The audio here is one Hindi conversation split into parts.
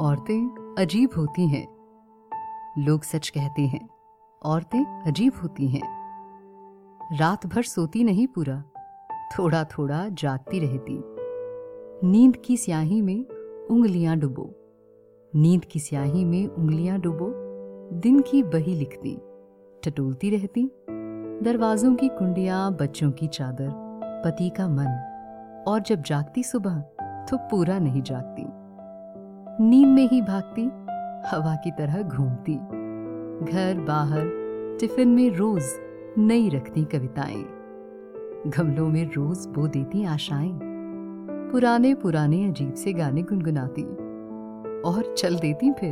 औरतें अजीब होती हैं। लोग सच कहते हैं, औरतें अजीब होती हैं। रात भर सोती नहीं पूरा थोड़ा थोड़ा जागती रहती। नींद की स्याही में उंगलियाँ डुबो। नींद की स्याही में उंगलियाँ डुबो, दिन की बही लिखती, टटोलती रहती। दरवाजों की कुंडियाँ, बच्चों की चादर, पति का मन। और जब जागती सुबह तो पूरा नहीं जागती। नींद में ही भागती, हवा की तरह घूमती। घर, बाहर, टिफ़िन में रोज नई रखती कविताएँ। गमलों में रोज बो देती आशाएँ। पुराने पुराने अजीब से गाने गुनगुनाती। और चल देती फिर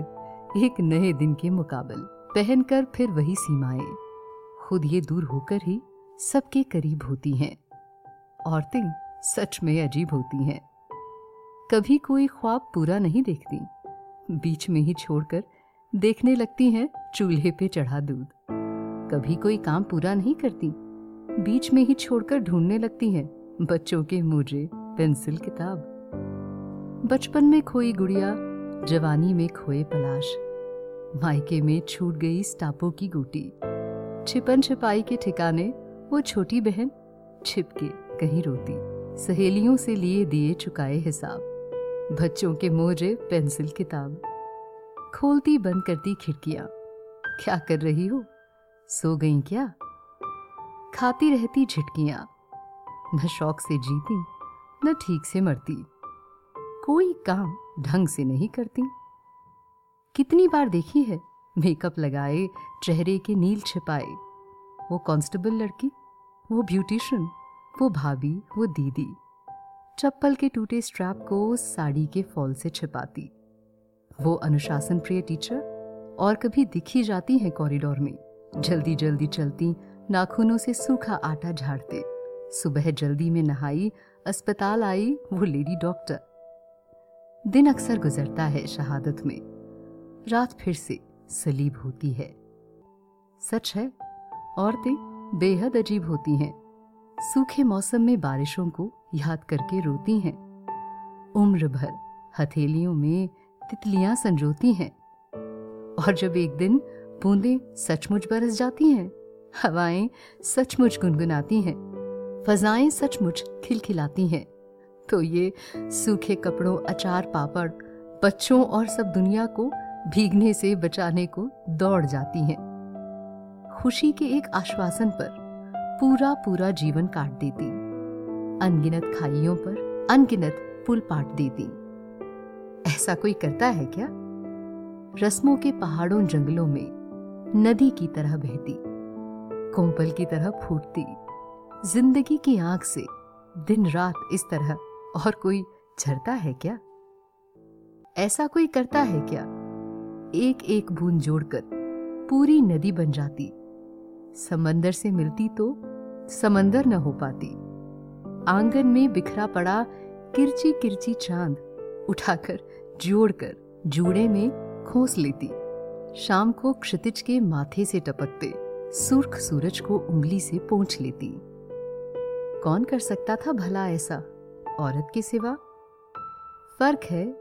एक नए दिन के मुकाबल, पहनकर फिर वही सीमाएँ। खुद ये दूर होकर ही सबके करीब होती हैं। औरतें सच में अजीब होती हैं। कभी कोई ख्वाब पूरा नहीं देखती। बीच में ही छोड़कर देखने लगती हैं चूल्हे पे चढ़ा दूध। कभी कोई काम पूरा नहीं करती। बीच में ही छोड़कर ढूँढने लगती हैं बच्चों के मोजे पेंसिल, किताब। बचपन में खोई गुड़िया, जवानी में खोए पलाश। मायके में छूट गई स्टापों की गोटी। छिपन छिपाई के ठिकाने वो छोटी बहन छिपके कहीं रोती। सहेलियों से लिए दिए चुकाए हिसाब। बच्चों के मोजे पेंसिल, किताब। खोलती बंद करती खिड़कियाँ। क्या कर रही हो? सो गई क्या? खाती रहती झिटकियाँ। न शौक से जीती, न ठीक से मरती। कोई काम ढंग से नहीं करती। कितनी बार देखी है, मेकअप लगाए, चेहरे के नील छिपाए। वो कांस्टेबल लड़की, वो ब्यूटिशियन, वो भाभी, वो दीदी। चप्पल के टूटे स्ट्रैप को साड़ी के फॉल से छिपाती। वो अनुशासन प्रिय टीचर और कभी दिखी जाती है कॉरिडोर में। जल्दी जल्दी चलती, नाखूनों से सूखा आटा झाड़ते। सुबह जल्दी में नहाई, अस्पताल आई, वो लेडी डॉक्टर दिन अक्सर गुजरता है शहादत में। रात फिर से सलीब होती है। सच है, औरतें बेहद अजीब होती हैं। सूखे मौसम में बारिशों को याद करके रोती हैं। उम्र भर हथेलियों में तितलियाँ संजोती हैं। और जब एक दिन बूंदें सचमुच बरस जाती हैं, हवाएँ सचमुच गुनगुनाती हैं, फजाएँ सचमुच खिलखिलाती हैं तो ये सूखे कपड़ों, अचार, पापड़, बच्चों और सब दुनिया को भीगने से बचाने को दौड़ जाती हैं। खुशी के एक आश्वासन पर पूरा पूरा जीवन काट देती। अनगिनत खाइयों पर अनगिनत पुल पाट देती ऐसा कोई करता है क्या? रस्मों के पहाड़ों जंगलों में नदी की तरह बहती कोंपल की तरह फूटती, ज़िंदगी की आँख से दिन रात इस तरह और कोई झरता है क्या? ऐसा कोई करता है क्या? एक एक बूंद जोड़कर पूरी नदी बन जाती। समंदर से मिलती तो समंदर न हो पाती। आँगन में बिखरा पड़ा किरची किरची चाँद उठाकर, जोड़कर, जूड़े में खोस लेती। शाम को क्षितिज के माथे से टपकते सुर्ख सूरज को उंगली से पोंछ लेती। कौन कर सकता था भला ऐसा? औरत के सिवा? फ़र्क है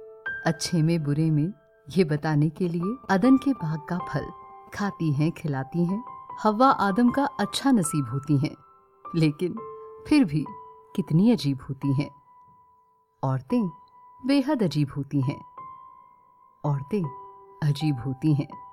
अच्छे में बुरे में, ये बताने के लिए अदन के बाग का फल खाती हैं, खिलाती हैं, हवा आदम का अच्छा नसीब होती हैं। लेकिन फिर भी कितनी अजीब होती हैं। औरतें बेहद अजीब होती हैं। औरतें अजीब होती हैं।